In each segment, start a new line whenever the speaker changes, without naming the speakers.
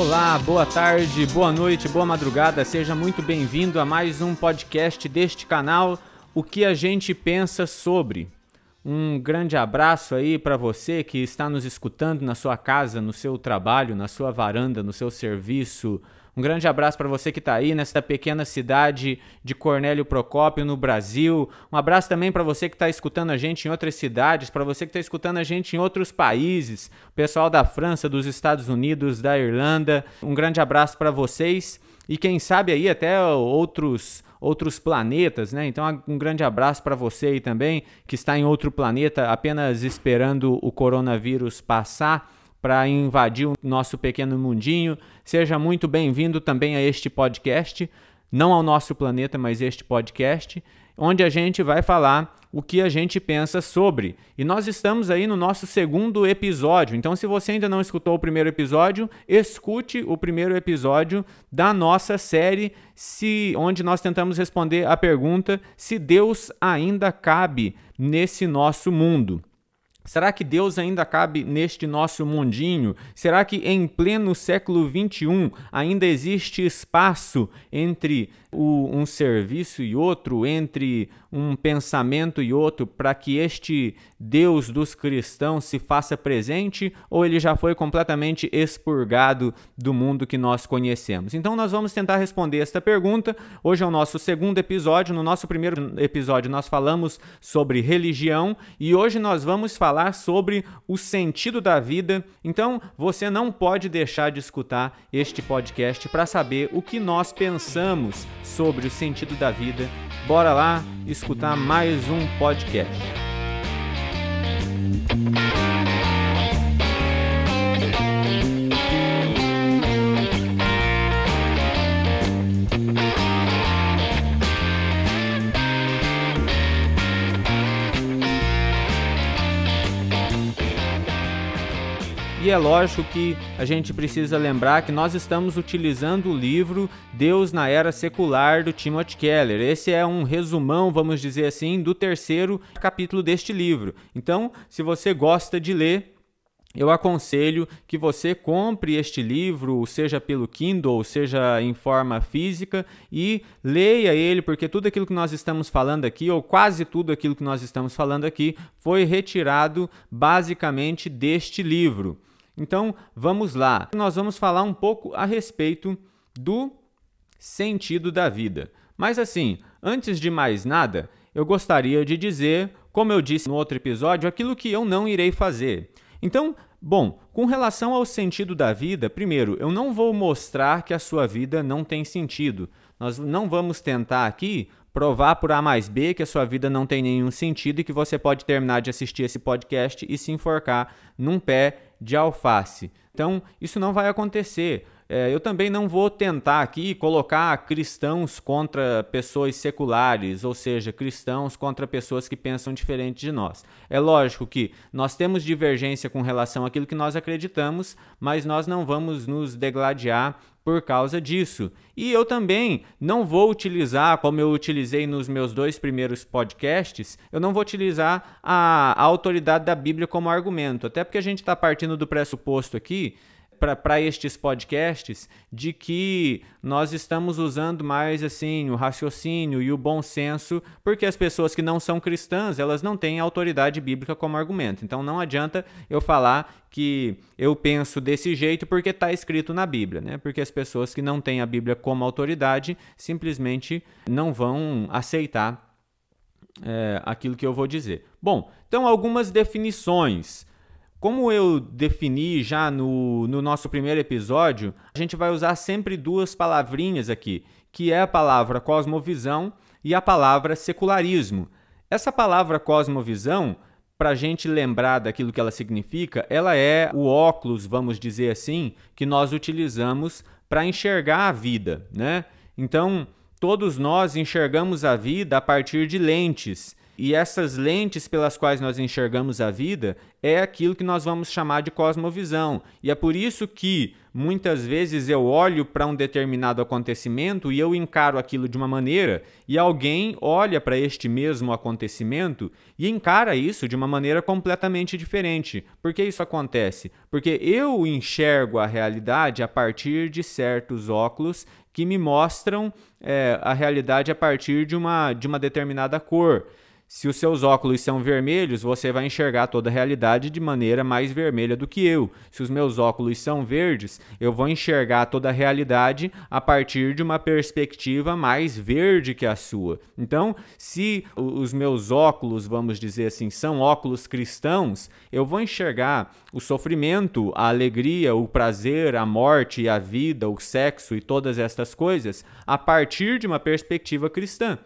Olá, boa tarde, boa noite, boa madrugada, seja muito bem-vindo a mais um podcast deste canal, O que a gente pensa sobre. Um grande abraço aí para você que está nos escutando na sua casa, no seu trabalho, na sua varanda, no seu serviço, um grande abraço para você que está aí nesta pequena cidade de Cornélio Procópio, no Brasil. Um abraço também para você que está escutando a gente em outras cidades, para você que está escutando a gente em outros países, pessoal da França, dos Estados Unidos, da Irlanda. Um grande abraço para vocês e quem sabe aí até outros outros planetas, né? Então um grande abraço para você aí também que está em outro planeta apenas esperando o coronavírus passar para invadir o nosso pequeno mundinho. Seja muito bem-vindo também a este podcast, não ao nosso planeta, mas este podcast, onde a gente vai falar o que a gente pensa sobre. E nós estamos aí no nosso segundo episódio. Então, se você ainda não escutou o primeiro episódio, escute o primeiro episódio da nossa série, se onde nós tentamos responder a pergunta se Deus ainda cabe nesse nosso mundo. Será que Deus ainda cabe neste nosso mundinho? Será que em pleno século XXI ainda existe espaço entre o, um serviço e outro, entre um pensamento e outro, para que este Deus dos cristãos se faça presente ou ele já foi completamente expurgado do mundo que nós conhecemos? Então, nós vamos tentar responder esta pergunta. Hoje é o nosso segundo episódio. No nosso primeiro episódio, nós falamos sobre religião e hoje nós vamos falar sobre o sentido da vida. Então, você não pode deixar de escutar este podcast para saber o que nós pensamos sobre o sentido da vida. Bora lá escutar mais um podcast. E é lógico que a gente precisa lembrar que nós estamos utilizando o livro Deus na Era Secular do Timothy Keller. Esse é um resumão, vamos dizer assim, do terceiro capítulo deste livro. Então, se você gosta de ler, eu aconselho que você compre este livro, seja pelo Kindle, seja em forma física, e leia ele, porque tudo aquilo que nós estamos falando aqui, ou quase tudo aquilo que nós estamos falando aqui, foi retirado basicamente deste livro. Então, vamos lá. Nós vamos falar um pouco a respeito do sentido da vida. Mas assim, antes de mais nada, eu gostaria de dizer, como eu disse no outro episódio, aquilo que eu não irei fazer. Então, bom, com relação ao sentido da vida, primeiro, eu não vou mostrar que a sua vida não tem sentido. Nós não vamos tentar aqui provar por A mais B que a sua vida não tem nenhum sentido e que você pode terminar de assistir esse podcast e se enforcar num pé de alface. Então, isso não vai acontecer. É, eu também não vou tentar aqui colocar cristãos contra pessoas seculares, ou seja, cristãos contra pessoas que pensam diferente de nós. É lógico que nós temos divergência com relação àquilo que nós acreditamos, mas nós não vamos nos degladiar por causa disso. E eu também não vou utilizar, como eu utilizei nos meus dois primeiros podcasts, eu não vou utilizar a, a autoridade da Bíblia como argumento, até porque a gente está partindo do pressuposto aqui para estes podcasts de que nós estamos usando mais assim o raciocínio e o bom senso, porque as pessoas que não são cristãs, elas não têm autoridade bíblica como argumento. Então não adianta eu falar que eu penso desse jeito porque está escrito na Bíblia, né? Porque as pessoas que não têm a Bíblia como autoridade simplesmente não vão aceitar é, aquilo que eu vou dizer. Bom, então algumas definições. Como eu defini já no, no nosso primeiro episódio, a gente vai usar sempre duas palavrinhas aqui, que é a palavra cosmovisão e a palavra secularismo. Essa palavra cosmovisão, para a gente lembrar daquilo que ela significa, ela é o óculos, vamos dizer assim, que nós utilizamos para enxergar a vida, né? Então, todos nós enxergamos a vida a partir de lentes E essas lentes pelas quais nós enxergamos a vida é aquilo que nós vamos chamar de cosmovisão. E é por isso que muitas vezes eu olho para um determinado acontecimento e eu encaro aquilo de uma maneira, e alguém olha para este mesmo acontecimento e encara isso de uma maneira completamente diferente. Por que isso acontece? Porque eu enxergo a realidade a partir de certos óculos que me mostram é, a realidade a partir de uma, de uma determinada cor. Se os seus óculos são vermelhos, você vai enxergar toda a realidade de maneira mais vermelha do que eu. Se os meus óculos são verdes, eu vou enxergar toda a realidade a partir de uma perspectiva mais verde que a sua. Então, se os meus óculos, vamos dizer assim, são óculos cristãos, eu vou enxergar o sofrimento, a alegria, o prazer, a morte, a vida, o sexo e todas estas coisas a partir de uma perspectiva cristã.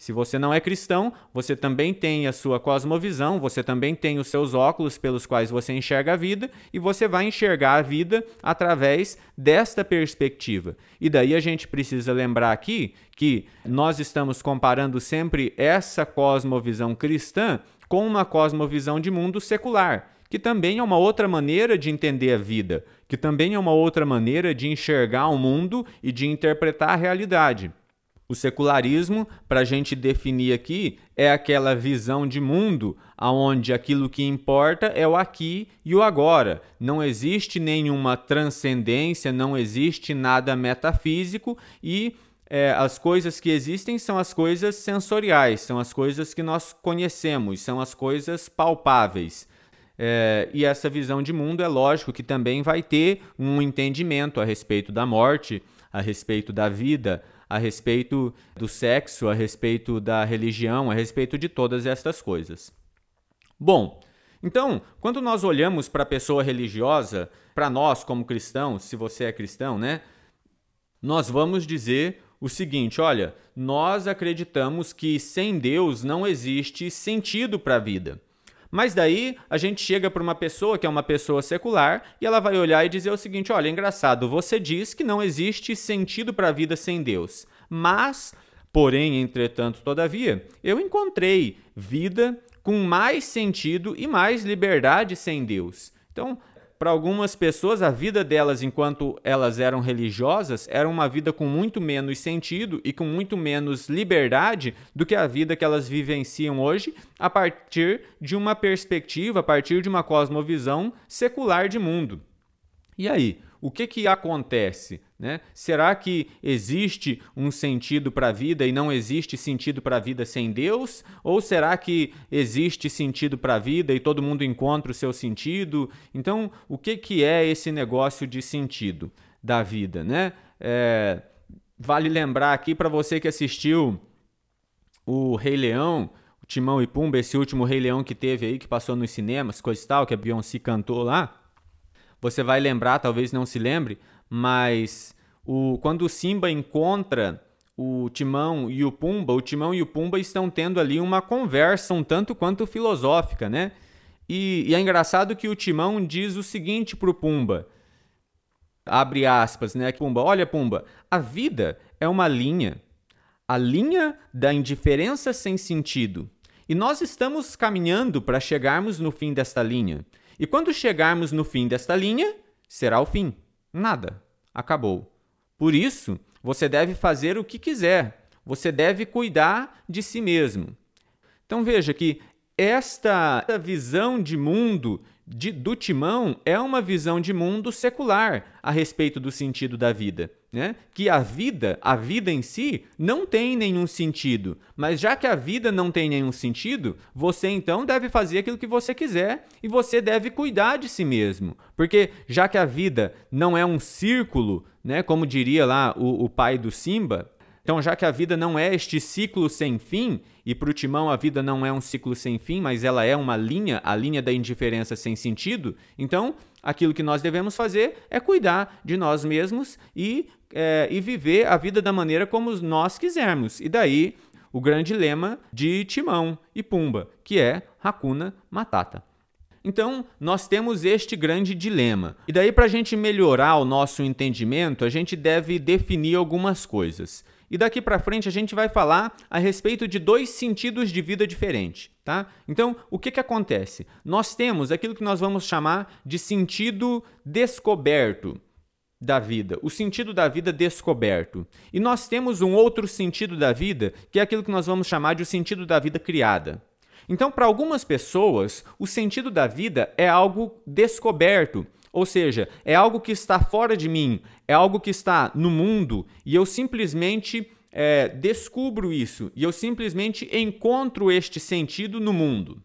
Se você não é cristão, você também tem a sua cosmovisão, você também tem os seus óculos pelos quais você enxerga a vida e você vai enxergar a vida através desta perspectiva. E daí a gente precisa lembrar aqui que nós estamos comparando sempre essa cosmovisão cristã com uma cosmovisão de mundo secular que também é uma outra maneira de entender a vida, que também é uma outra maneira de enxergar o mundo e de interpretar a realidade. O secularismo, para a gente definir aqui, é aquela visão de mundo onde aquilo que importa é o aqui e o agora. Não existe nenhuma transcendência, não existe nada metafísico e é, as coisas que existem são as coisas sensoriais, são as coisas que nós conhecemos, são as coisas palpáveis. É, e essa visão de mundo é lógico que também vai ter um entendimento a respeito da morte, a respeito da vida, a respeito do sexo, a respeito da religião, a respeito de todas estas coisas. Bom, então, quando nós olhamos para a pessoa religiosa, para nós como cristãos, se você é cristão, né? Nós vamos dizer o seguinte: olha, nós acreditamos que sem Deus não existe sentido para a vida. Mas daí a gente chega para uma pessoa que é uma pessoa secular e ela vai olhar e dizer o seguinte: olha, engraçado, você diz que não existe sentido para a vida sem Deus. Mas, porém, entretanto, todavia, eu encontrei vida com mais sentido e mais liberdade sem Deus. Então, para algumas pessoas, a vida delas enquanto elas eram religiosas era uma vida com muito menos sentido e com muito menos liberdade do que a vida que elas vivenciam hoje a partir de uma perspectiva, a partir de uma cosmovisão secular de mundo. E aí, o que, que acontece? Né? Será que existe um sentido para a vida e não existe sentido para a vida sem Deus? Ou será que existe sentido para a vida e todo mundo encontra o seu sentido? Então, o que, que é esse negócio de sentido da vida? Né? É, vale lembrar aqui para você que assistiu o Rei Leão, o Timão e Pumba, esse último Rei Leão que teve aí, que passou nos cinemas, coisa e tal, que a Beyoncé cantou lá. Você vai lembrar, talvez não se lembre, mas o, quando o Simba encontra o Timão e o Pumba, o Timão e o Pumba estão tendo ali uma conversa um tanto quanto filosófica, né? E, e é engraçado que o Timão diz o seguinte pro Pumba, abre aspas, né? Pumba, olha Pumba, a vida é uma linha, a linha da indiferença sem sentido. E nós estamos caminhando para chegarmos no fim desta linha. E quando chegarmos no fim desta linha, será o fim. Nada. Acabou. Por isso, você deve fazer o que quiser. Você deve cuidar de si mesmo. Então veja que esta visão de mundo de, do Timão é uma visão de mundo secular a respeito do sentido da vida. Né? Que a vida, a vida em si, não tem nenhum sentido. Mas já que a vida não tem nenhum sentido, você então deve fazer aquilo que você quiser e você deve cuidar de si mesmo. Porque já que a vida não é um círculo, né? como diria lá o, o pai do Simba, então, já que a vida não é este ciclo sem fim, e para o Timão a vida não é um ciclo sem fim, mas ela é uma linha, a linha da indiferença sem sentido, então aquilo que nós devemos fazer é cuidar de nós mesmos e, é, e viver a vida da maneira como nós quisermos. E daí o grande lema de Timão e Pumba, que é Hakuna Matata. Então, nós temos este grande dilema. E daí, para a gente melhorar o nosso entendimento, a gente deve definir algumas coisas. E daqui para frente a gente vai falar a respeito de dois sentidos de vida diferentes, tá? Então, o que que acontece? Nós temos aquilo que nós vamos chamar de sentido descoberto da vida, o sentido da vida descoberto. E nós temos um outro sentido da vida, que é aquilo que nós vamos chamar de o sentido da vida criada. Então, para algumas pessoas, o sentido da vida é algo descoberto, ou seja, é algo que está fora de mim, é algo que está no mundo e eu simplesmente é, descubro isso e eu simplesmente encontro este sentido no mundo.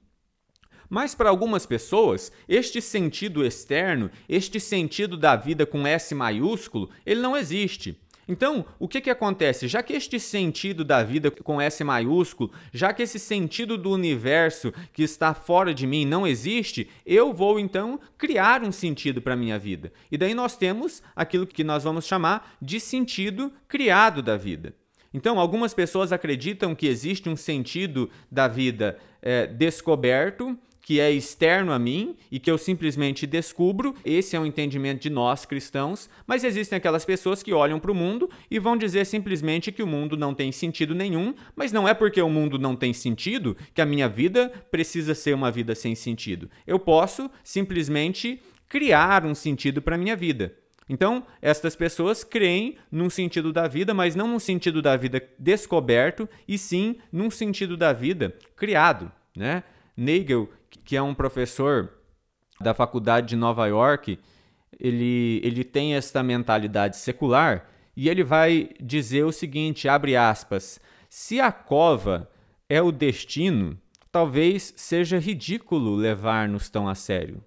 Mas para algumas pessoas, este sentido externo, este sentido da vida com S maiúsculo, ele não existe. Então, o que, que acontece? Já que este sentido da vida com S maiúsculo, já que esse sentido do universo que está fora de mim não existe, eu vou então criar um sentido para a minha vida. E daí nós temos aquilo que nós vamos chamar de sentido criado da vida. Então, algumas pessoas acreditam que existe um sentido da vida é, descoberto que é externo a mim e que eu simplesmente descubro. Esse é um entendimento de nós cristãos, mas existem aquelas pessoas que olham para o mundo e vão dizer simplesmente que o mundo não tem sentido nenhum, mas não é porque o mundo não tem sentido que a minha vida precisa ser uma vida sem sentido. Eu posso simplesmente criar um sentido para a minha vida. Então, estas pessoas creem num sentido da vida, mas não num sentido da vida descoberto, e sim num sentido da vida criado. Né? Nagel que é um professor da faculdade de Nova York, ele, ele tem esta mentalidade secular e ele vai dizer o seguinte, abre aspas, se a cova é o destino, talvez seja ridículo levar-nos tão a sério.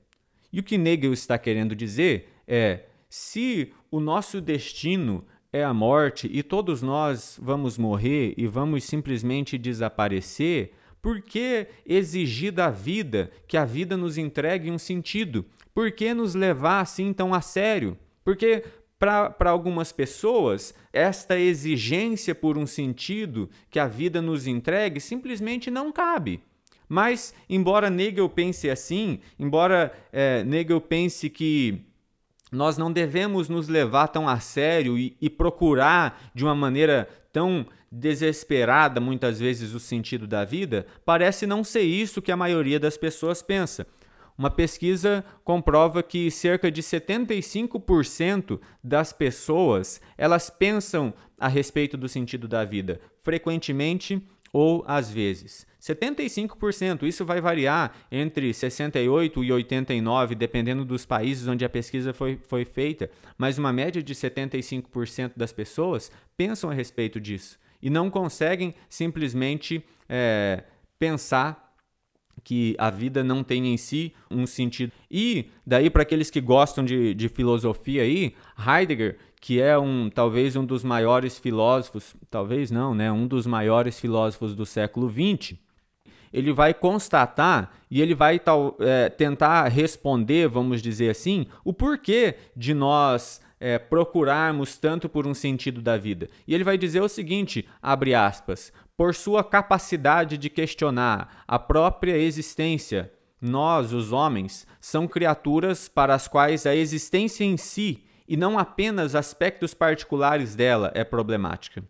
E o que Nagel está querendo dizer é, se o nosso destino é a morte e todos nós vamos morrer e vamos simplesmente desaparecer, por que exigir da vida que a vida nos entregue um sentido? Por que nos levar assim tão a sério? Porque para algumas pessoas, esta exigência por um sentido que a vida nos entregue simplesmente não cabe. Mas, embora Nagel pense assim, embora é, Nagel pense que nós não devemos nos levar tão a sério e, e procurar de uma maneira tão desesperada muitas vezes o sentido da vida, parece não ser isso que a maioria das pessoas pensa. Uma pesquisa comprova que cerca de 75% das pessoas, elas pensam a respeito do sentido da vida, frequentemente ou às vezes. 75%, isso vai variar entre 68 e 89, dependendo dos países onde a pesquisa foi, foi feita, mas uma média de 75% das pessoas pensam a respeito disso e não conseguem simplesmente é, pensar que a vida não tem em si um sentido. E daí para aqueles que gostam de, de filosofia aí, Heidegger, que é um talvez um dos maiores filósofos, talvez não, né, um dos maiores filósofos do século XX, ele vai constatar e ele vai tal, é, tentar responder, vamos dizer assim, o porquê de nós é, procurarmos tanto por um sentido da vida. E ele vai dizer o seguinte, abre aspas, por sua capacidade de questionar a própria existência, nós, os homens, são criaturas para as quais a existência em si, e não apenas aspectos particulares dela, é problemática.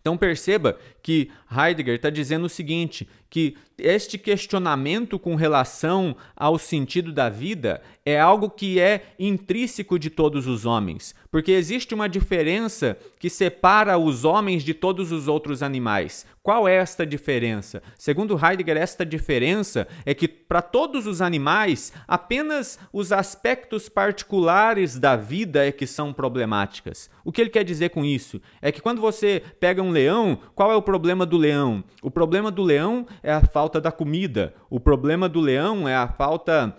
Então perceba que Heidegger está dizendo o seguinte: que este questionamento com relação ao sentido da vida é algo que é intrínseco de todos os homens, porque existe uma diferença que separa os homens de todos os outros animais. Qual é esta diferença? Segundo Heidegger, esta diferença é que para todos os animais, apenas os aspectos particulares da vida é que são problemáticas. O que ele quer dizer com isso? É que quando você pega um leão, qual é o problema do leão? O problema do leão é a falta da comida. O problema do leão é a falta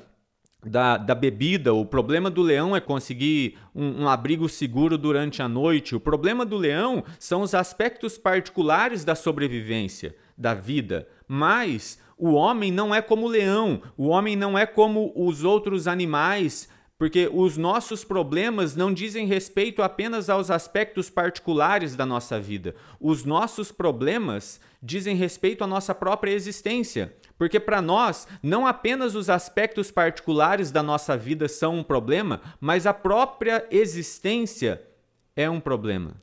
da, da bebida. O problema do leão é conseguir um, um, abrigo seguro durante a noite. O problema do leão são os aspectos particulares da sobrevivência, da vida. Mas o homem não é como o leão, o homem não é como os outros animais porque os nossos problemas não dizem respeito apenas aos aspectos particulares da nossa vida. Os nossos problemas dizem respeito à nossa própria existência. Porque para nós, não apenas os aspectos particulares da nossa vida são um problema, mas a própria existência é um problema.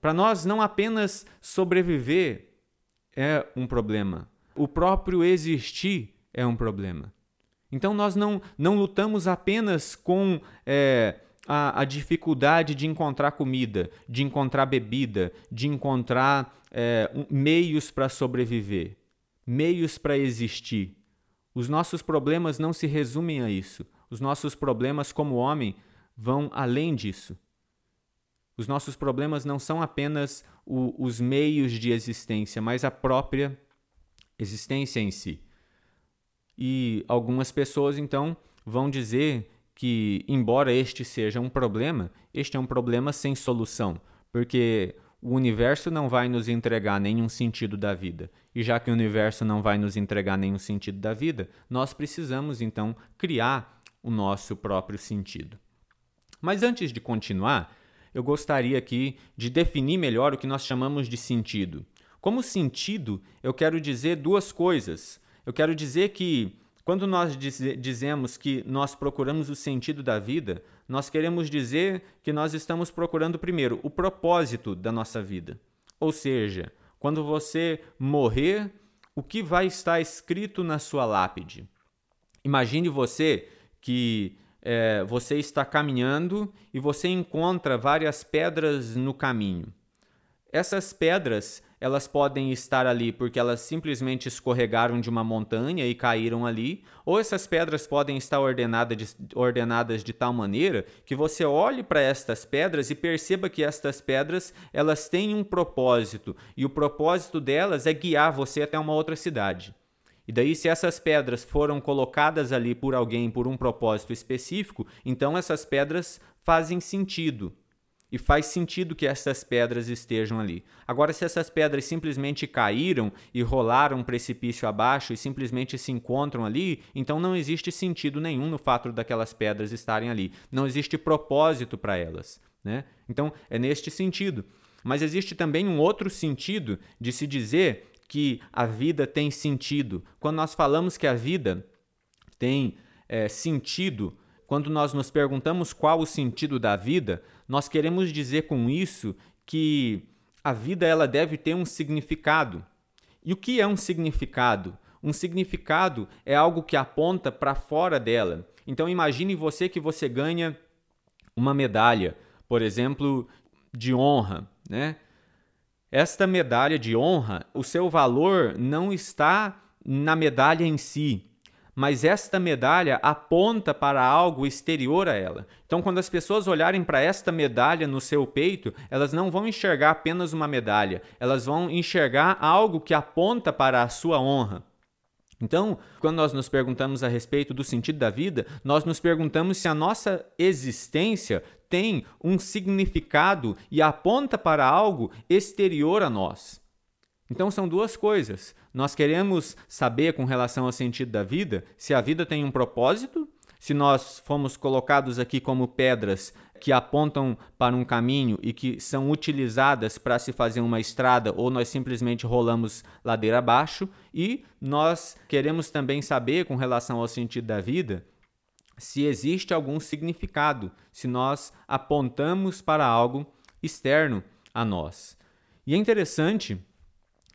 Para nós, não apenas sobreviver é um problema, o próprio existir é um problema. Então, nós não, não lutamos apenas com é, a, a, dificuldade de encontrar comida, de encontrar bebida, de encontrar é, um, meios para sobreviver, meios para existir. Os nossos problemas não se resumem a isso. Os nossos problemas, como homem, vão além disso. Os nossos problemas não são apenas o, os meios de existência, mas a própria existência em si. E algumas pessoas, então, vão dizer que, embora este seja um problema, este é um problema sem solução, porque o universo não vai nos entregar nenhum sentido da vida. E já que o universo não vai nos entregar nenhum sentido da vida, nós precisamos então criar o nosso próprio sentido. Mas antes de continuar, eu gostaria aqui de definir melhor o que nós chamamos de sentido. Como sentido, eu quero dizer duas coisas. Eu quero dizer que quando nós diz, dizemos que nós procuramos o sentido da vida, nós queremos dizer que nós estamos procurando primeiro o propósito da nossa vida. Ou seja, quando você morrer, o que vai estar escrito na sua lápide? Imagine você que é, você está caminhando e você encontra várias pedras no caminho. Essas pedras elas podem estar ali porque elas simplesmente escorregaram de uma montanha e caíram ali, ou essas pedras podem estar ordenada de, ordenadas de tal maneira que você olhe para estas pedras e perceba que estas pedras elas têm um propósito e o propósito delas é guiar você até uma outra cidade. E daí, se essas pedras foram colocadas ali por alguém por um propósito específico, então essas pedras fazem sentido e faz sentido que essas pedras estejam ali. Agora, se essas pedras simplesmente caíram e rolaram um precipício abaixo e simplesmente se encontram ali, então não existe sentido nenhum no fato daquelas pedras estarem ali. Não existe propósito para elas. Né? Então, é neste sentido. Mas existe também um outro sentido de se dizer que a vida tem sentido. Quando nós falamos que a vida tem é, sentido, quando nós nos perguntamos qual o sentido da vida, nós queremos dizer com isso que a vida ela deve ter um significado. E o que é um significado? Um significado é algo que aponta para fora dela. Então imagine você que você ganha uma medalha, por exemplo, de honra, né? Esta medalha de honra, o seu valor não está na medalha em si, mas esta medalha aponta para algo exterior a ela. Então, quando as pessoas olharem para esta medalha no seu peito, elas não vão enxergar apenas uma medalha, elas vão enxergar algo que aponta para a sua honra. Então, quando nós nos perguntamos a respeito do sentido da vida, nós nos perguntamos se a nossa existência tem um significado e aponta para algo exterior a nós. Então são duas coisas. Nós queremos saber com relação ao sentido da vida se a vida tem um propósito, se nós fomos colocados aqui como pedras que apontam para um caminho e que são utilizadas para se fazer uma estrada ou nós simplesmente rolamos ladeira abaixo, e nós queremos também saber com relação ao sentido da vida se existe algum significado, se nós apontamos para algo externo a nós. E é interessante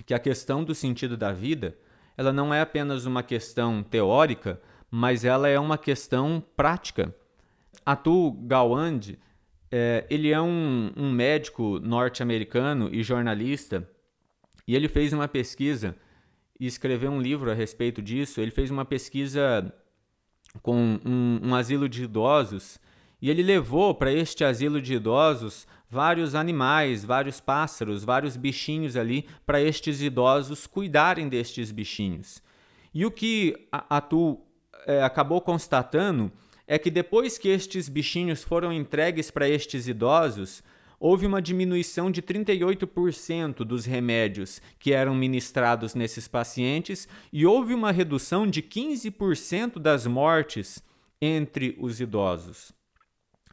que a questão do sentido da vida, ela não é apenas uma questão teórica, mas ela é uma questão prática. Atul Gawande, é, ele é um, um médico norte-americano e jornalista, e ele fez uma pesquisa e escreveu um livro a respeito disso. Ele fez uma pesquisa com um, um asilo de idosos e ele levou para este asilo de idosos vários animais, vários pássaros, vários bichinhos ali para estes idosos cuidarem destes bichinhos. E o que a, a Tu é, acabou constatando é que depois que estes bichinhos foram entregues para estes idosos, houve uma diminuição de 38% dos remédios que eram ministrados nesses pacientes e houve uma redução de 15% das mortes entre os idosos.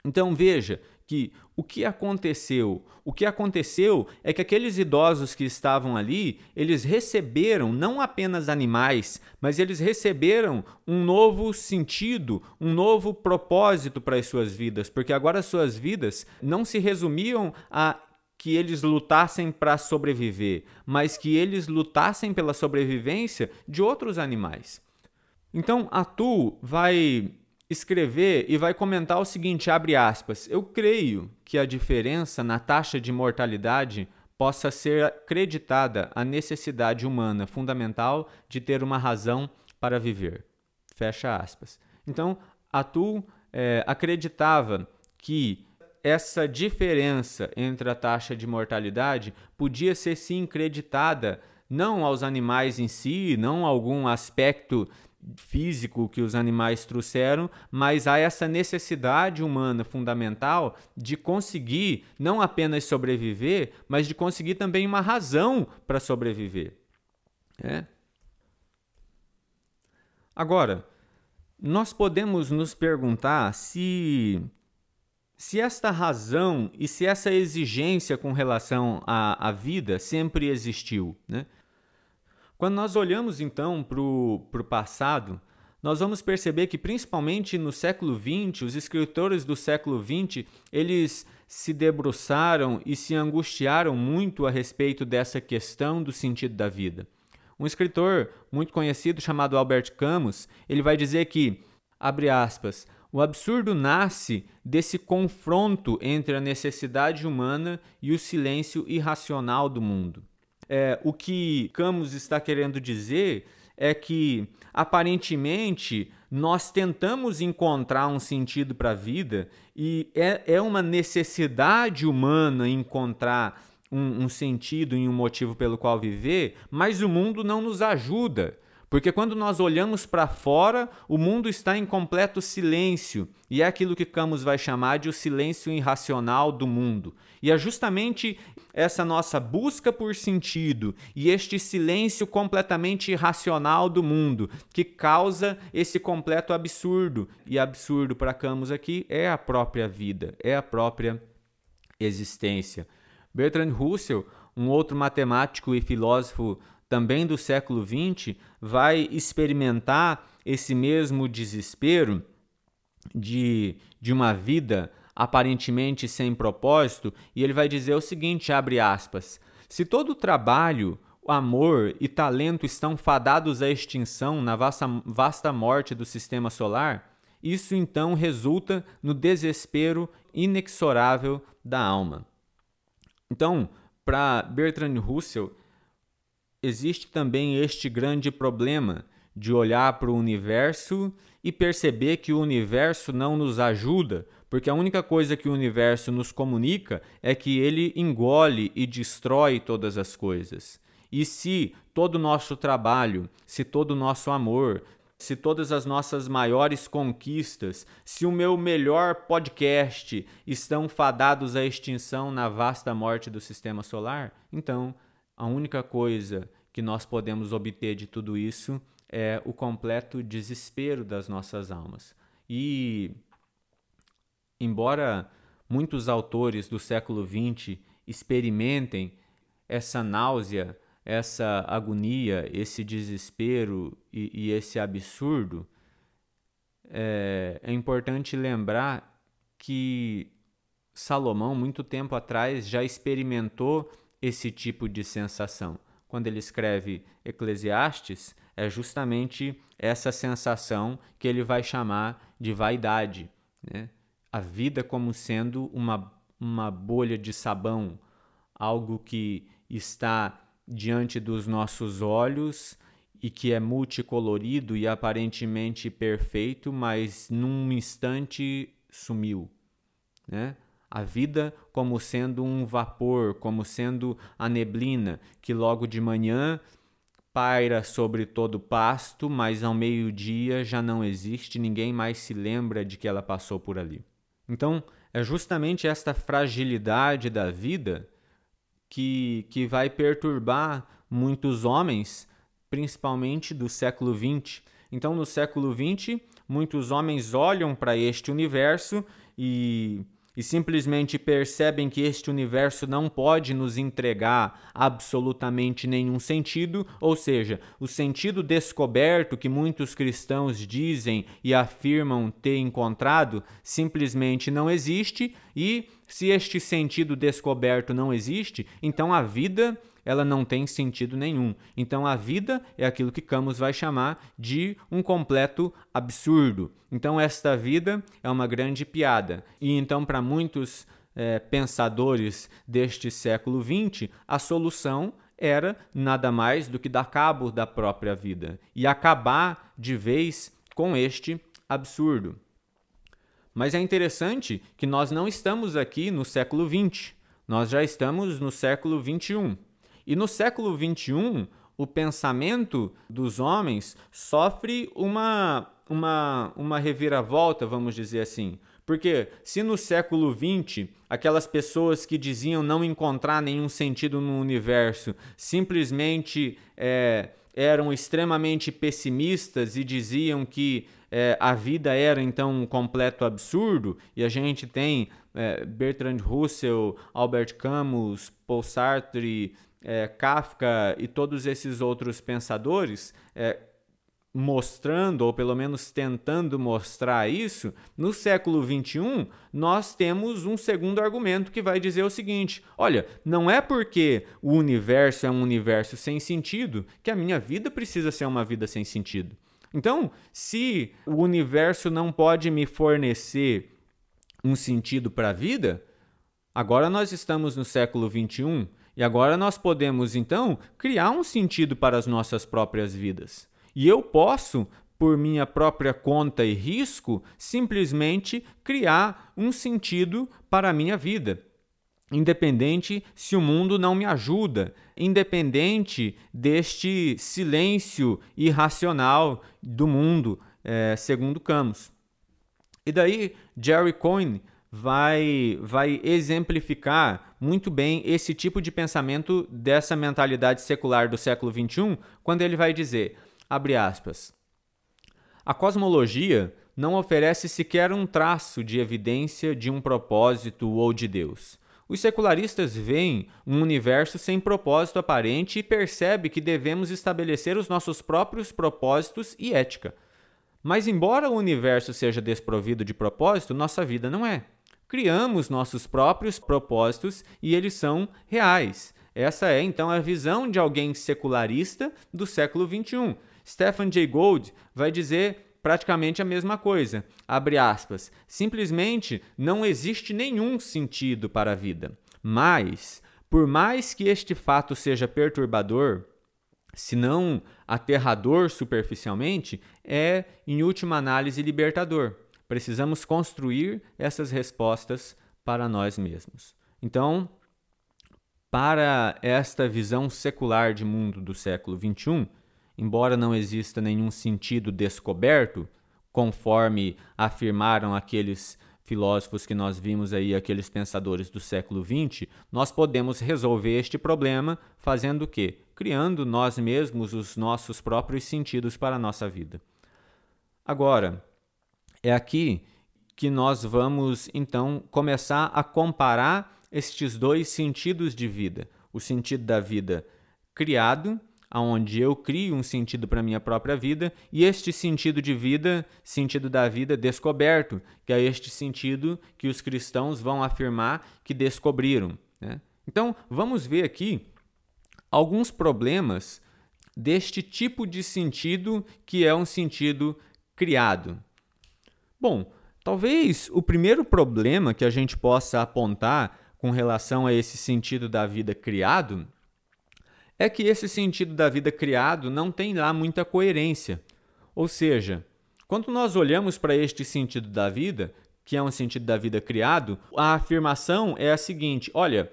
Então veja que o que aconteceu? O que aconteceu é que aqueles idosos que estavam ali, eles receberam não apenas animais, mas eles receberam um novo sentido, um novo propósito para as suas vidas, porque agora as suas vidas não se resumiam a que eles lutassem para sobreviver, mas que eles lutassem pela sobrevivência de outros animais. Então, Atu vai escrever e vai comentar o seguinte, abre aspas: "Eu creio que a diferença na taxa de mortalidade possa ser acreditada à necessidade humana fundamental de ter uma razão para viver." Fecha aspas. Então, Atu é, acreditava que essa diferença entre a taxa de mortalidade podia ser sim creditada não aos animais em si, não a algum aspecto físico que os animais trouxeram, mas a essa necessidade humana fundamental de conseguir não apenas sobreviver, mas de conseguir também uma razão para sobreviver. É. Agora, nós podemos nos perguntar se se esta razão e se essa exigência com relação à, à vida sempre existiu. Né? Quando nós olhamos então para o passado, nós vamos perceber que principalmente no século XX, os escritores do século XX, eles se debruçaram e se angustiaram muito a respeito dessa questão do sentido da vida. Um escritor muito conhecido chamado Albert Camus, ele vai dizer que, abre aspas, o absurdo nasce desse confronto entre a necessidade humana e o silêncio irracional do mundo. É, o que Camus está querendo dizer é que, aparentemente, nós tentamos encontrar um sentido para a vida e é, é uma necessidade humana encontrar um, um sentido e um motivo pelo qual viver, mas o mundo não nos ajuda. Porque quando nós olhamos para fora, o mundo está em completo silêncio, e é aquilo que Camus vai chamar de o silêncio irracional do mundo. E é justamente essa nossa busca por sentido e este silêncio completamente irracional do mundo que causa esse completo absurdo. E absurdo para Camus aqui é a própria vida, é a própria existência. Bertrand Russell, um outro matemático e filósofo também do século XX, vai experimentar esse mesmo desespero de, de uma vida aparentemente sem propósito, e ele vai dizer o seguinte, abre aspas, se todo trabalho, amor e talento estão fadados à extinção na vasta, vasta morte do sistema solar, isso então resulta no desespero inexorável da alma. Então, para Bertrand Russell, existe também este grande problema de olhar para o universo e perceber que o universo não nos ajuda, porque a única coisa que o universo nos comunica é que ele engole e destrói todas as coisas. E se todo o nosso trabalho, se todo o nosso amor, se todas as nossas maiores conquistas, se o meu melhor podcast estão fadados à extinção na vasta morte do sistema solar, então a única coisa que nós podemos obter de tudo isso é o completo desespero das nossas almas. E, embora muitos autores do século XX experimentem essa náusea, essa agonia, esse desespero e, e esse absurdo, é, é importante lembrar que Salomão, muito tempo atrás, já experimentou esse tipo de sensação quando ele escreve Eclesiastes, é justamente essa sensação que ele vai chamar de vaidade. Né? A vida como sendo uma, uma bolha de sabão, algo que está diante dos nossos olhos e que é multicolorido e aparentemente perfeito, mas num instante sumiu. Né? a vida como sendo um vapor, como sendo a neblina que logo de manhã paira sobre todo o pasto, mas ao meio-dia já não existe, ninguém mais se lembra de que ela passou por ali. Então, é justamente esta fragilidade da vida que, que vai perturbar muitos homens, principalmente do século XX. Então, no século XX, muitos homens olham para este universo e e simplesmente percebem que este universo não pode nos entregar absolutamente nenhum sentido, ou seja, o sentido descoberto que muitos cristãos dizem e afirmam ter encontrado simplesmente não existe, e se este sentido descoberto não existe, então a vida ela não tem sentido nenhum. Então a vida é aquilo que Camus vai chamar de um completo absurdo. Então esta vida é uma grande piada. E então para muitos é, pensadores deste século XX, a solução era nada mais do que dar cabo da própria vida e acabar de vez com este absurdo. Mas é interessante que nós não estamos aqui no século XX, nós já estamos no século XXI. E no século XXI, o pensamento dos homens sofre uma, uma, uma reviravolta, vamos dizer assim. Porque se no século XX aquelas pessoas que diziam não encontrar nenhum sentido no universo simplesmente é, eram extremamente pessimistas e diziam que é, a vida era então um completo absurdo, e a gente tem é, Bertrand Russell, Albert Camus, Paul Sartre, é, Kafka e todos esses outros pensadores é, mostrando, ou pelo menos tentando mostrar isso, no século XXI, nós temos um segundo argumento que vai dizer o seguinte: olha, não é porque o universo é um universo sem sentido que a minha vida precisa ser uma vida sem sentido. Então, se o universo não pode me fornecer um sentido para a vida, agora nós estamos no século XXI e agora nós podemos então criar um sentido para as nossas próprias vidas. E eu posso, por minha própria conta e risco, simplesmente criar um sentido para a minha vida. Independente se o mundo não me ajuda, independente deste silêncio irracional do mundo, é, segundo Camus. E daí, Jerry Coyne vai, vai exemplificar muito bem esse tipo de pensamento dessa mentalidade secular do século XXI, quando ele vai dizer, abre aspas, a cosmologia não oferece sequer um traço de evidência de um propósito ou de Deus. Os secularistas veem um universo sem propósito aparente e percebem que devemos estabelecer os nossos próprios propósitos e ética. Mas, embora o universo seja desprovido de propósito, nossa vida não é criamos nossos próprios propósitos e eles são reais. Essa é então a visão de alguém secularista do século XXI. Stephen Jay Gould vai dizer praticamente a mesma coisa. Abre aspas. Simplesmente não existe nenhum sentido para a vida. Mas, por mais que este fato seja perturbador, se não aterrador superficialmente, é, em última análise, libertador. Precisamos construir essas respostas para nós mesmos. Então, para esta visão secular de mundo do século XXI, embora não exista nenhum sentido descoberto, conforme afirmaram aqueles filósofos que nós vimos aí, aqueles pensadores do século XX, nós podemos resolver este problema fazendo o quê? Criando nós mesmos os nossos próprios sentidos para a nossa vida. Agora, é aqui que nós vamos então começar a comparar estes dois sentidos de vida: o sentido da vida criado, aonde eu crio um sentido para minha própria vida, e este sentido de vida, sentido da vida descoberto, que é este sentido que os cristãos vão afirmar que descobriram. Né? Então, vamos ver aqui alguns problemas deste tipo de sentido que é um sentido criado. Bom, talvez o primeiro problema que a gente possa apontar com relação a esse sentido da vida criado é que esse sentido da vida criado não tem lá muita coerência. Ou seja, quando nós olhamos para este sentido da vida, que é um sentido da vida criado, a afirmação é a seguinte: olha,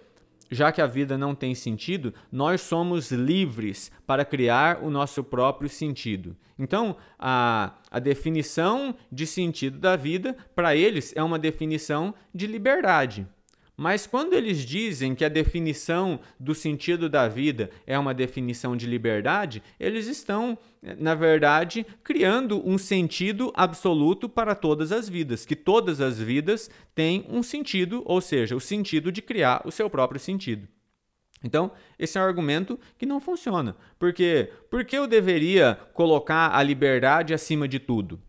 já que a vida não tem sentido, nós somos livres para criar o nosso próprio sentido. Então, a, a definição de sentido da vida, para eles, é uma definição de liberdade. Mas quando eles dizem que a definição do sentido da vida é uma definição de liberdade, eles estão, na verdade, criando um sentido absoluto para todas as vidas, que todas as vidas têm um sentido, ou seja, o sentido de criar o seu próprio sentido. Então, esse é um argumento que não funciona. Por quê? Por que eu deveria colocar a liberdade acima de tudo?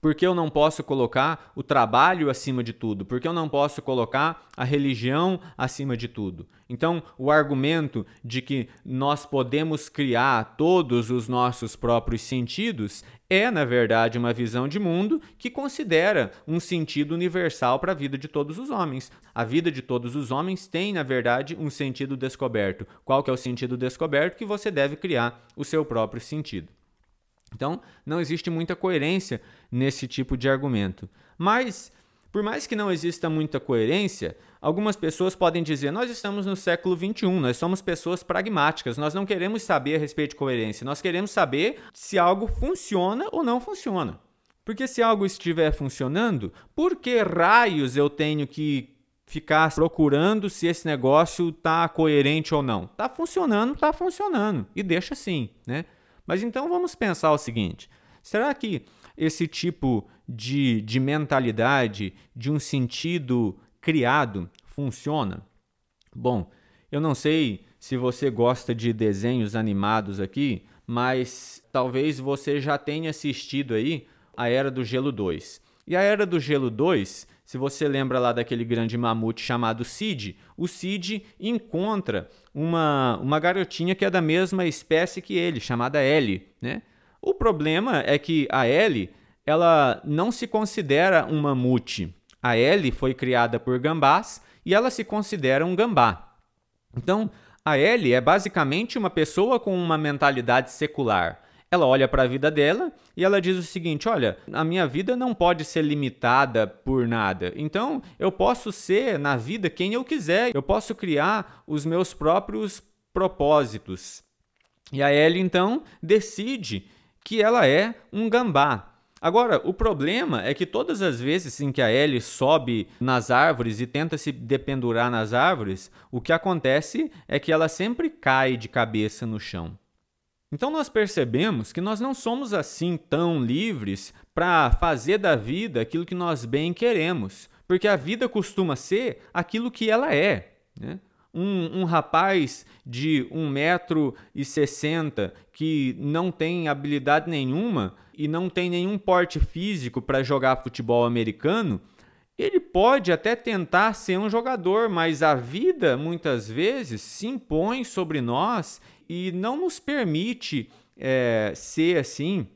Por que eu não posso colocar o trabalho acima de tudo? Por que eu não posso colocar a religião acima de tudo? Então, o argumento de que nós podemos criar todos os nossos próprios sentidos é, na verdade, uma visão de mundo que considera um sentido universal para a vida de todos os homens. A vida de todos os homens tem, na verdade, um sentido descoberto. Qual que é o sentido descoberto? Que você deve criar o seu próprio sentido. Então, não existe muita coerência nesse tipo de argumento. Mas, por mais que não exista muita coerência, algumas pessoas podem dizer: nós estamos no século XXI, nós somos pessoas pragmáticas, nós não queremos saber a respeito de coerência, nós queremos saber se algo funciona ou não funciona. Porque se algo estiver funcionando, por que raios eu tenho que ficar procurando se esse negócio está coerente ou não? Está funcionando, está funcionando. E deixa assim, né? Mas então vamos pensar o seguinte: será que esse tipo de, de mentalidade, de um sentido criado, funciona? Bom, eu não sei se você gosta de desenhos animados aqui, mas talvez você já tenha assistido aí a Era do Gelo 2. E a Era do Gelo 2 se você lembra lá daquele grande mamute chamado Cid, o Cid encontra uma, uma garotinha que é da mesma espécie que ele, chamada Ellie. Né? O problema é que a Ellie ela não se considera um mamute. A Ellie foi criada por gambás e ela se considera um gambá. Então, a Ellie é basicamente uma pessoa com uma mentalidade secular. Ela olha para a vida dela e ela diz o seguinte: olha, a minha vida não pode ser limitada por nada. Então, eu posso ser na vida quem eu quiser. Eu posso criar os meus próprios propósitos. E a Ellie então decide que ela é um gambá. Agora, o problema é que todas as vezes em que a Ellie sobe nas árvores e tenta se dependurar nas árvores, o que acontece é que ela sempre cai de cabeça no chão. Então nós percebemos que nós não somos assim tão livres para fazer da vida aquilo que nós bem queremos, porque a vida costuma ser aquilo que ela é. Né? Um, um, rapaz de 1,60m que não tem habilidade nenhuma e não tem nenhum porte físico para jogar futebol americano, ele pode até tentar ser um jogador, mas a vida muitas vezes se impõe sobre nós e não nos permite é, ser assim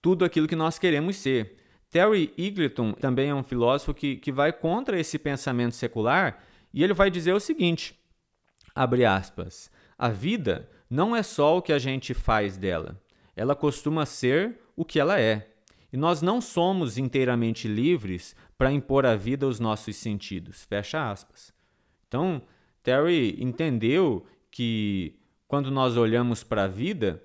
tudo aquilo que nós queremos ser. Terry Eagleton também é um filósofo que, que vai contra esse pensamento secular e ele vai dizer o seguinte: abre aspas, a vida não é só o que a gente faz dela, ela costuma ser o que ela é. E nós não somos inteiramente livres para impor à vida os nossos sentidos. Fecha aspas. Então, Terry entendeu que quando nós olhamos para a vida,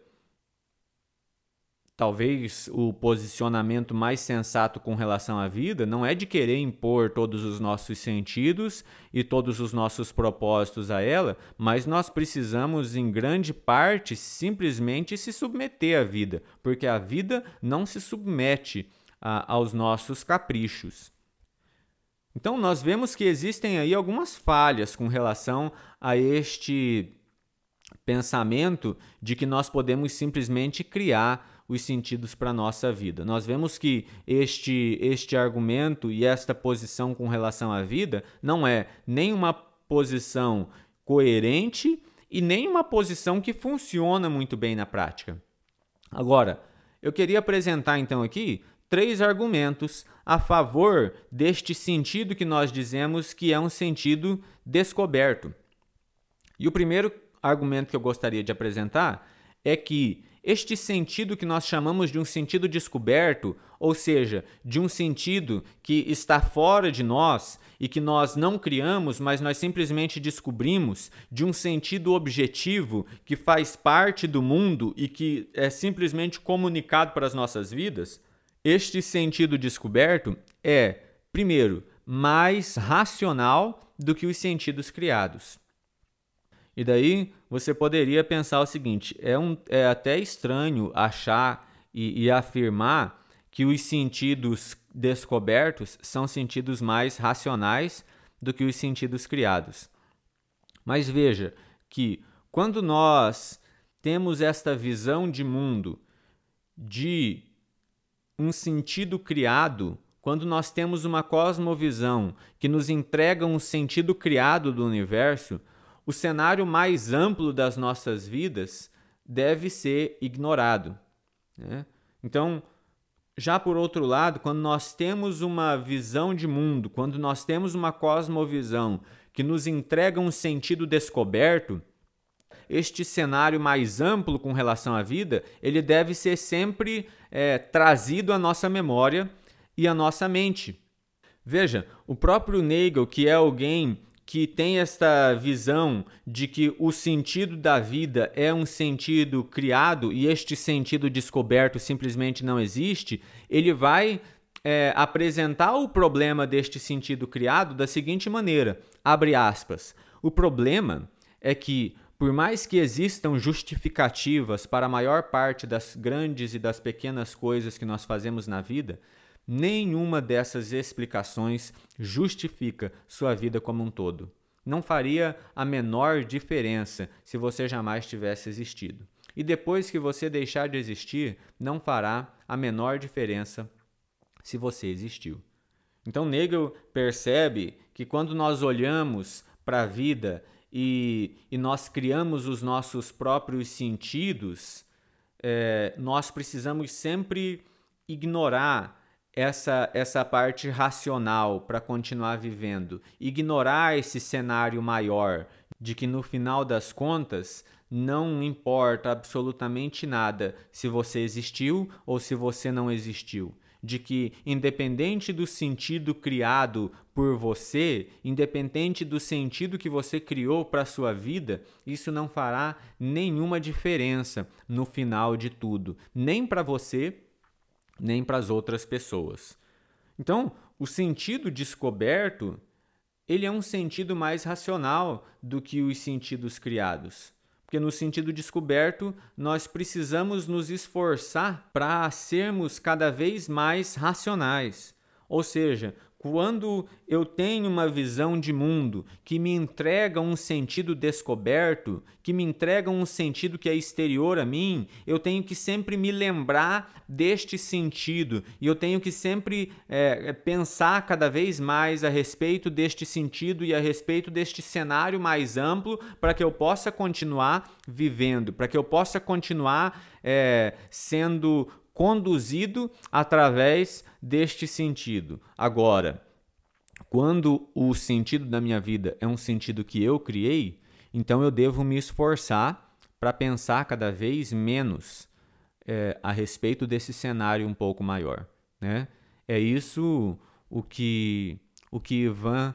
talvez o posicionamento mais sensato com relação à vida não é de querer impor todos os nossos sentidos e todos os nossos propósitos a ela, mas nós precisamos, em grande parte, simplesmente se submeter à vida, porque a vida não se submete a, aos nossos caprichos. Então, nós vemos que existem aí algumas falhas com relação a este pensamento de que nós podemos simplesmente criar os sentidos para a nossa vida. Nós vemos que este, este argumento e esta posição com relação à vida não é nem uma posição coerente e nem uma posição que funciona muito bem na prática. Agora, eu queria apresentar então aqui três argumentos a favor deste sentido que nós dizemos que é um sentido descoberto. E o primeiro argumento que eu gostaria de apresentar é que este sentido que nós chamamos de um sentido descoberto, ou seja, de um sentido que está fora de nós e que nós não criamos, mas nós simplesmente descobrimos, de um sentido objetivo que faz parte do mundo e que é simplesmente comunicado para as nossas vidas, este sentido descoberto é, primeiro, mais racional do que os sentidos criados. E daí você poderia pensar o seguinte: é, um, é até estranho achar e, e afirmar que os sentidos descobertos são sentidos mais racionais do que os sentidos criados. Mas veja que quando nós temos esta visão de mundo de um sentido criado, quando nós temos uma cosmovisão que nos entrega um sentido criado do universo, o cenário mais amplo das nossas vidas deve ser ignorado. Né? Então, já por outro lado, quando nós temos uma visão de mundo, quando nós temos uma cosmovisão que nos entrega um sentido descoberto, este cenário mais amplo com relação à vida, ele deve ser sempre é, trazido à nossa memória e à nossa mente. Veja, o próprio Nagel, que é alguém que tem esta visão de que o sentido da vida é um sentido criado e este sentido descoberto simplesmente não existe, ele vai é, apresentar o problema deste sentido criado da seguinte maneira: abre aspas. O problema é que, por mais que existam justificativas para a maior parte das grandes e das pequenas coisas que nós fazemos na vida, Nenhuma dessas explicações justifica sua vida como um todo. Não faria a menor diferença se você jamais tivesse existido. E depois que você deixar de existir, não fará a menor diferença se você existiu. Então, Nagel percebe que quando nós olhamos para a vida e, e, nós criamos os nossos próprios sentidos, é, nós precisamos sempre ignorar essa, essa parte racional para continuar vivendo, ignorar esse cenário maior de que no final das contas não importa absolutamente nada se você existiu ou se você não existiu. De que, independente do sentido criado por você, independente do sentido que você criou para a sua vida, isso não fará nenhuma diferença no final de tudo, nem para você nem para as outras pessoas. Então, o sentido descoberto, ele é um sentido mais racional do que os sentidos criados. Porque no sentido descoberto, nós precisamos nos esforçar para sermos cada vez mais racionais. Ou seja, quando eu tenho uma visão de mundo que me entrega um sentido descoberto, que me entrega um sentido que é exterior a mim, eu tenho que sempre me lembrar deste sentido. E eu tenho que sempre é, pensar cada vez mais a respeito deste sentido e a respeito deste cenário mais amplo para que eu possa continuar vivendo, para que eu possa continuar é, sendo conduzido através deste sentido. Agora, quando o sentido da minha vida é um sentido que eu criei, então eu devo me esforçar para pensar cada vez menos é, a respeito desse cenário um pouco maior. Né? É isso o que, o que Ivan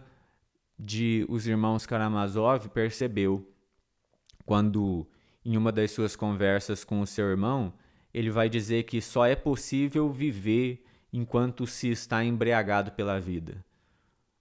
de Os Irmãos Karamazov percebeu quando, em uma das suas conversas com o seu irmão, ele vai dizer que só é possível viver enquanto se está embriagado pela vida.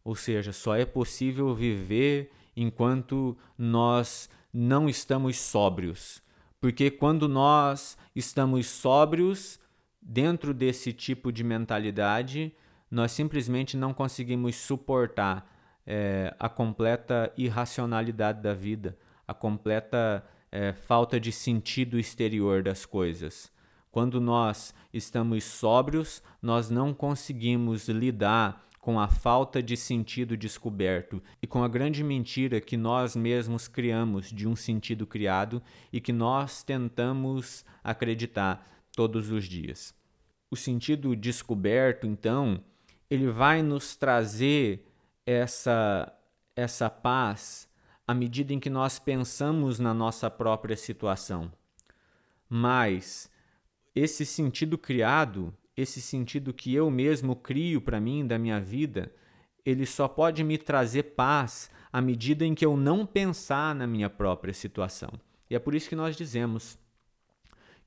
Ou seja, só é possível viver enquanto nós não estamos sóbrios. Porque quando nós estamos sóbrios, dentro desse tipo de mentalidade, nós simplesmente não conseguimos suportar é, a completa irracionalidade da vida, a completa é, falta de sentido exterior das coisas. Quando nós estamos sóbrios, nós não conseguimos lidar com a falta de sentido descoberto e com a grande mentira que nós mesmos criamos de um sentido criado e que nós tentamos acreditar todos os dias. O sentido descoberto, então, ele vai nos trazer essa essa paz à medida em que nós pensamos na nossa própria situação. Mas esse sentido criado, esse sentido que eu mesmo crio para mim da minha vida, ele só pode me trazer paz à medida em que eu não pensar na minha própria situação. E é por isso que nós dizemos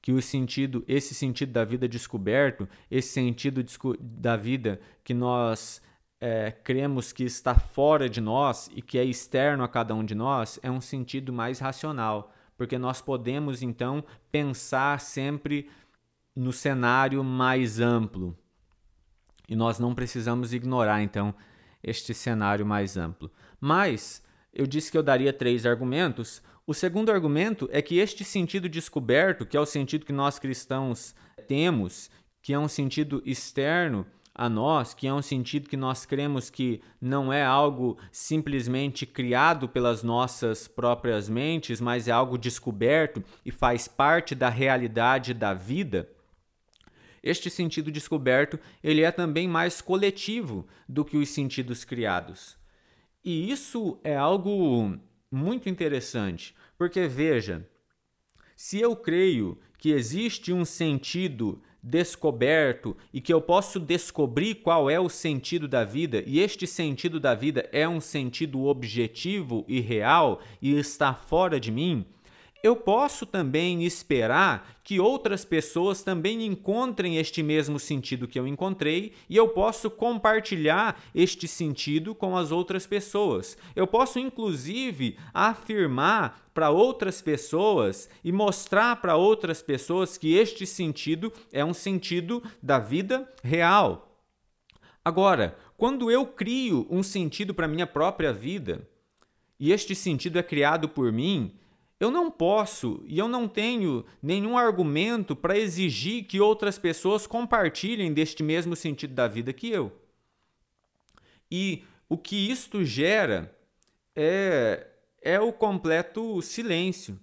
que o sentido, esse sentido da vida descoberto, esse sentido da vida que nós é, cremos que está fora de nós e que é externo a cada um de nós, é um sentido mais racional, porque nós podemos então pensar sempre no cenário mais amplo. E nós não precisamos ignorar então este cenário mais amplo. Mas eu disse que eu daria três argumentos. O segundo argumento é que este sentido descoberto, que é o sentido que nós cristãos temos, que é um sentido externo a nós, que é um sentido que nós cremos que não é algo simplesmente criado pelas nossas próprias mentes, mas é algo descoberto e faz parte da realidade da vida. Este sentido descoberto, ele é também mais coletivo do que os sentidos criados. E isso é algo muito interessante, porque veja, se eu creio que existe um sentido descoberto e que eu posso descobrir qual é o sentido da vida, e este sentido da vida é um sentido objetivo e real e está fora de mim, eu posso também esperar que outras pessoas também encontrem este mesmo sentido que eu encontrei e eu posso compartilhar este sentido com as outras pessoas. Eu posso, inclusive, afirmar para outras pessoas e mostrar para outras pessoas que este sentido é um sentido da vida real. Agora, quando eu crio um sentido para minha própria vida, e este sentido é criado por mim, eu não posso e eu não tenho nenhum argumento para exigir que outras pessoas compartilhem deste mesmo sentido da vida que eu. E o que isto gera é, é o completo silêncio.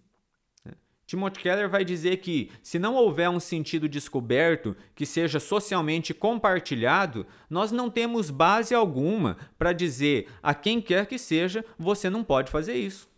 Timothy Keller vai dizer que, se não houver um sentido descoberto que seja socialmente compartilhado, nós não temos base alguma para dizer a quem quer que seja, você não pode fazer isso.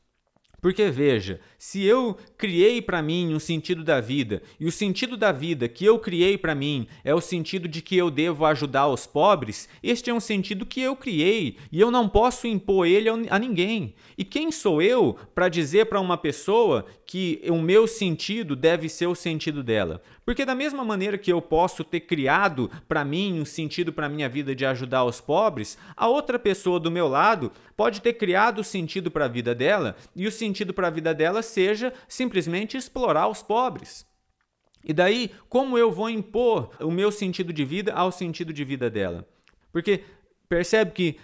Porque veja, se eu criei para mim um sentido da vida, e o sentido da vida que eu criei para mim é o sentido de que eu devo ajudar os pobres, este é um sentido que eu criei e eu não posso impor ele a ninguém. E quem sou eu para dizer para uma pessoa que o meu sentido deve ser o sentido dela? Porque da mesma maneira que eu posso ter criado para mim um sentido para minha vida de ajudar os pobres, a outra pessoa do meu lado pode ter criado o sentido para a vida dela e o sentido para a vida dela seja simplesmente explorar os pobres. E daí, como eu vou impor o meu sentido de vida ao sentido de vida dela? Porque percebe que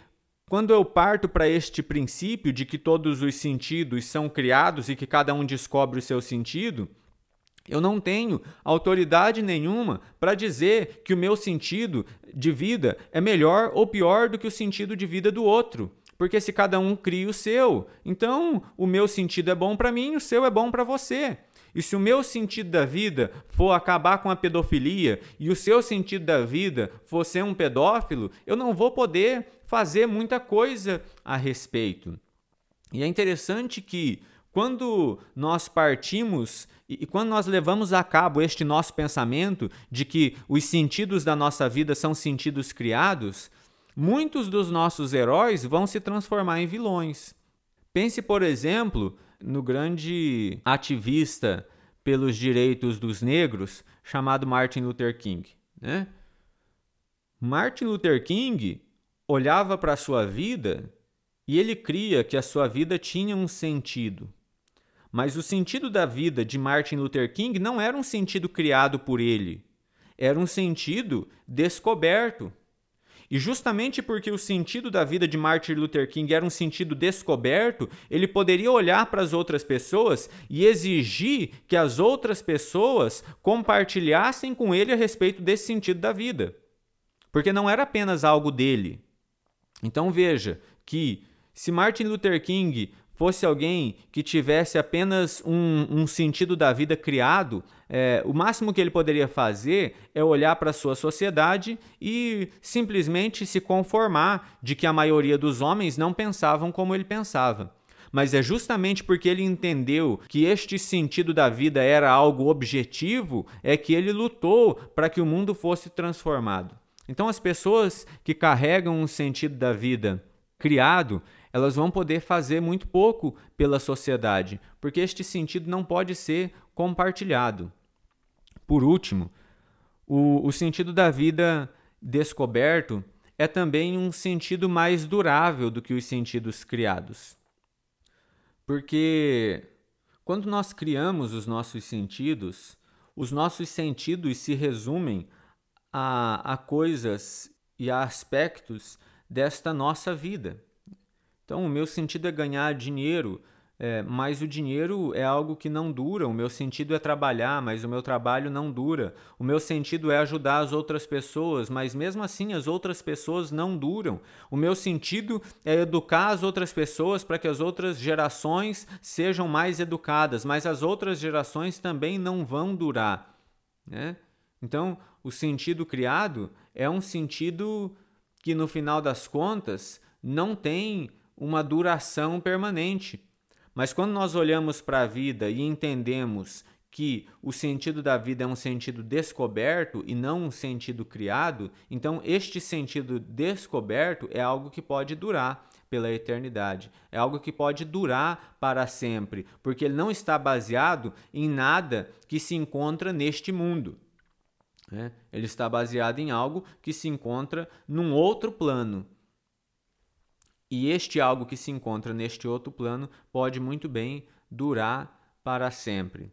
quando eu parto para este princípio de que todos os sentidos são criados e que cada um descobre o seu sentido, eu não tenho autoridade nenhuma para dizer que o meu sentido de vida é melhor ou pior do que o sentido de vida do outro. Porque se cada um cria o seu, então o meu sentido é bom para mim, o seu é bom para você. E se o meu sentido da vida for acabar com a pedofilia e o seu sentido da vida for ser um pedófilo, eu não vou poder fazer muita coisa a respeito. E é interessante que quando nós partimos e, quando nós levamos a cabo este nosso pensamento de que os sentidos da nossa vida são sentidos criados, muitos dos nossos heróis vão se transformar em vilões. Pense, por exemplo, no grande ativista pelos direitos dos negros chamado Martin Luther King. Né? Martin Luther King olhava para a sua vida e ele cria que a sua vida tinha um sentido. Mas o sentido da vida de Martin Luther King não era um sentido criado por ele, era um sentido descoberto. E justamente porque o sentido da vida de Martin Luther King era um sentido descoberto, ele poderia olhar para as outras pessoas e exigir que as outras pessoas compartilhassem com ele a respeito desse sentido da vida. Porque não era apenas algo dele. Então veja que se Martin Luther King fosse alguém que tivesse apenas um, um sentido da vida criado, é, o máximo que ele poderia fazer é olhar para a sua sociedade e simplesmente se conformar de que a maioria dos homens não pensavam como ele pensava. Mas é justamente porque ele entendeu que este sentido da vida era algo objetivo, é que ele lutou para que o mundo fosse transformado. Então, as pessoas que carregam um sentido da vida criado, elas vão poder fazer muito pouco pela sociedade, porque este sentido não pode ser compartilhado. Por último, o, o sentido da vida descoberto é também um sentido mais durável do que os sentidos criados. Porque quando nós criamos os nossos sentidos, os nossos sentidos se resumem a, a coisas e a aspectos desta nossa vida. Então, o meu sentido é ganhar dinheiro, é, mas o dinheiro é algo que não dura. O meu sentido é trabalhar, mas o meu trabalho não dura. O meu sentido é ajudar as outras pessoas, mas mesmo assim as outras pessoas não duram. O meu sentido é educar as outras pessoas para que as outras gerações sejam mais educadas, mas as outras gerações também não vão durar. Né? Então, o sentido criado é um sentido que, no final das contas, não tem uma duração permanente. Mas quando nós olhamos para a vida e entendemos que o sentido da vida é um sentido descoberto e não um sentido criado, então este sentido descoberto é algo que pode durar pela eternidade. É algo que pode durar para sempre, porque ele não está baseado em nada que se encontra neste mundo. Né? Ele está baseado em algo que se encontra num outro plano. E este algo que se encontra neste outro plano pode muito bem durar para sempre.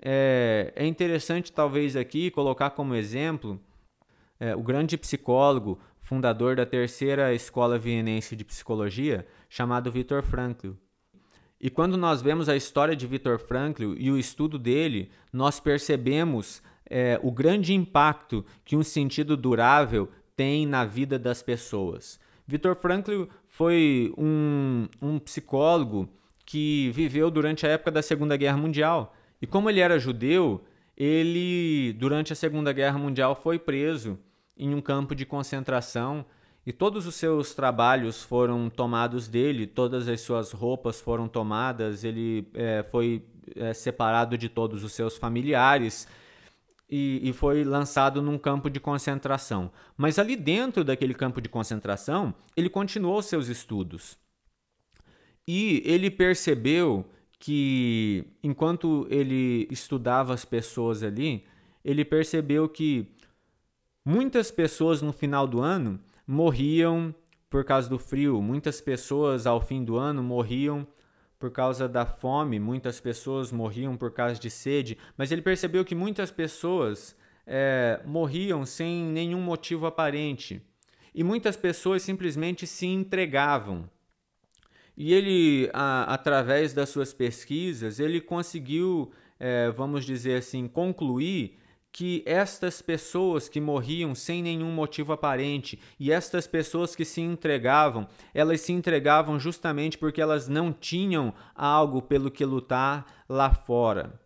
É, é interessante, talvez, aqui colocar como exemplo é, o grande psicólogo, fundador da terceira escola vienense de psicologia, chamado Viktor Frankl. E quando nós vemos a história de Viktor Frankl e o estudo dele, nós percebemos é, o grande impacto que um sentido durável tem na vida das pessoas. Viktor Frankl foi um, um psicólogo que viveu durante a época da Segunda Guerra Mundial. E como ele era judeu, ele, durante a Segunda Guerra Mundial, foi preso em um campo de concentração e todos os seus trabalhos foram tomados dele, todas as suas roupas foram tomadas, ele é, foi é, separado de todos os seus familiares e, e, foi lançado num campo de concentração. Mas ali dentro daquele campo de concentração, ele continuou seus estudos. E ele percebeu que, enquanto ele estudava as pessoas ali, ele percebeu que muitas pessoas no final do ano morriam por causa do frio, muitas pessoas ao fim do ano morriam por causa da fome, muitas pessoas morriam por causa de sede, mas ele percebeu que muitas pessoas é, morriam sem nenhum motivo aparente e muitas pessoas simplesmente se entregavam. E ele, a, através das suas pesquisas, ele conseguiu, é, vamos dizer assim, concluir que estas pessoas que morriam sem nenhum motivo aparente e estas pessoas que se entregavam, elas se entregavam justamente porque elas não tinham algo pelo que lutar lá fora.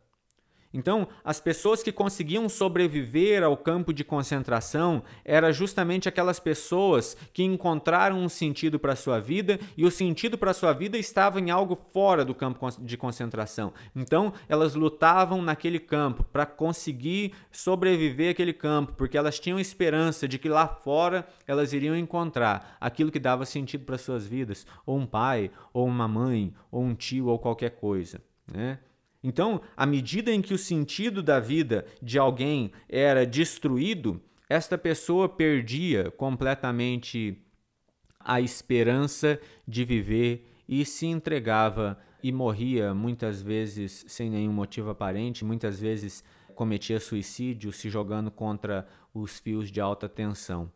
Então, as pessoas que conseguiam sobreviver ao campo de concentração eram justamente aquelas pessoas que encontraram um sentido para a sua vida e o sentido para a sua vida estava em algo fora do campo de concentração. Então, elas lutavam naquele campo para conseguir sobreviver àquele campo, porque elas tinham esperança de que lá fora elas iriam encontrar aquilo que dava sentido para suas vidas, ou um pai, ou uma mãe, ou um tio, ou qualquer coisa, né? Então, à medida em que o sentido da vida de alguém era destruído, esta pessoa perdia completamente a esperança de viver e se entregava e morria muitas vezes sem nenhum motivo aparente, muitas vezes cometia suicídio se jogando contra os fios de alta tensão.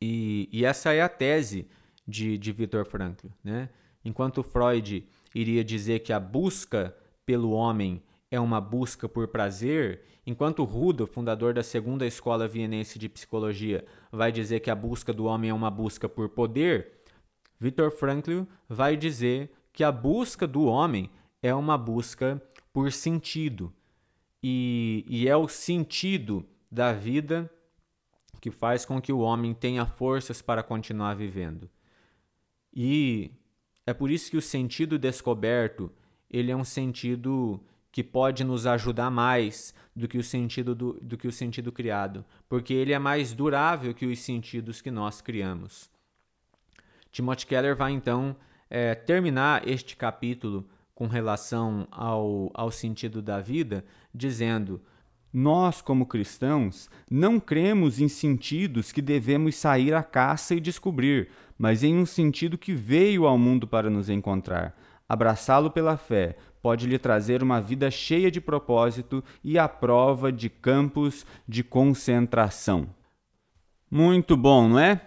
E, e essa é a tese de, de Viktor Frankl. Né? Enquanto Freud iria dizer que a busca pelo homem é uma busca por prazer, enquanto Rudolf, fundador da segunda escola vienense de psicologia, vai dizer que a busca do homem é uma busca por poder, Viktor Frankl vai dizer que a busca do homem é uma busca por sentido. E, e é o sentido da vida que faz com que o homem tenha forças para continuar vivendo. E é por isso que o sentido descoberto ele é um sentido que pode nos ajudar mais do que o sentido do, do que o sentido criado, porque ele é mais durável que os sentidos que nós criamos. Timothy Keller vai então é, terminar este capítulo com relação ao, ao sentido da vida, dizendo: Nós, como cristãos, não cremos em sentidos que devemos sair à caça e descobrir, mas em um sentido que veio ao mundo para nos encontrar. Abraçá-lo pela fé pode lhe trazer uma vida cheia de propósito e a prova de campos de concentração. Muito bom, não é?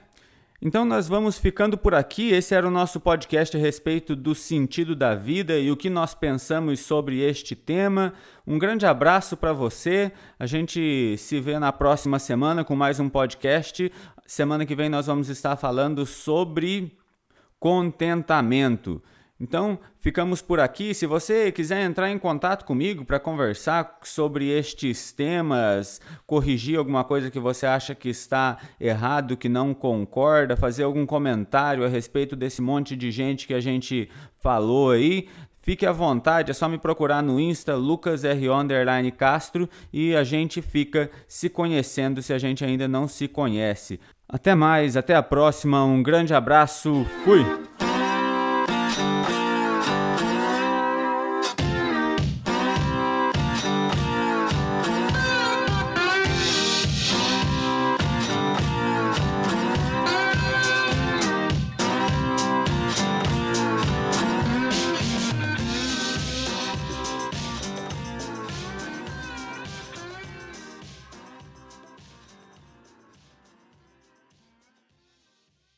Então nós vamos ficando por aqui. Esse era o nosso podcast a respeito do sentido da vida e o que nós pensamos sobre este tema. Um grande abraço para você. A gente se vê na próxima semana com mais um podcast. Semana que vem nós vamos estar falando sobre contentamento. Então, ficamos por aqui. Se você quiser entrar em contato comigo para conversar sobre estes temas, corrigir alguma coisa que você acha que está errado, que não concorda, fazer algum comentário a respeito desse monte de gente que a gente falou aí, Fique à vontade, é só me procurar no Insta, LucasR Castro, e a gente fica se conhecendo se a gente ainda não se conhece. Até mais, até a próxima, um grande abraço, fui!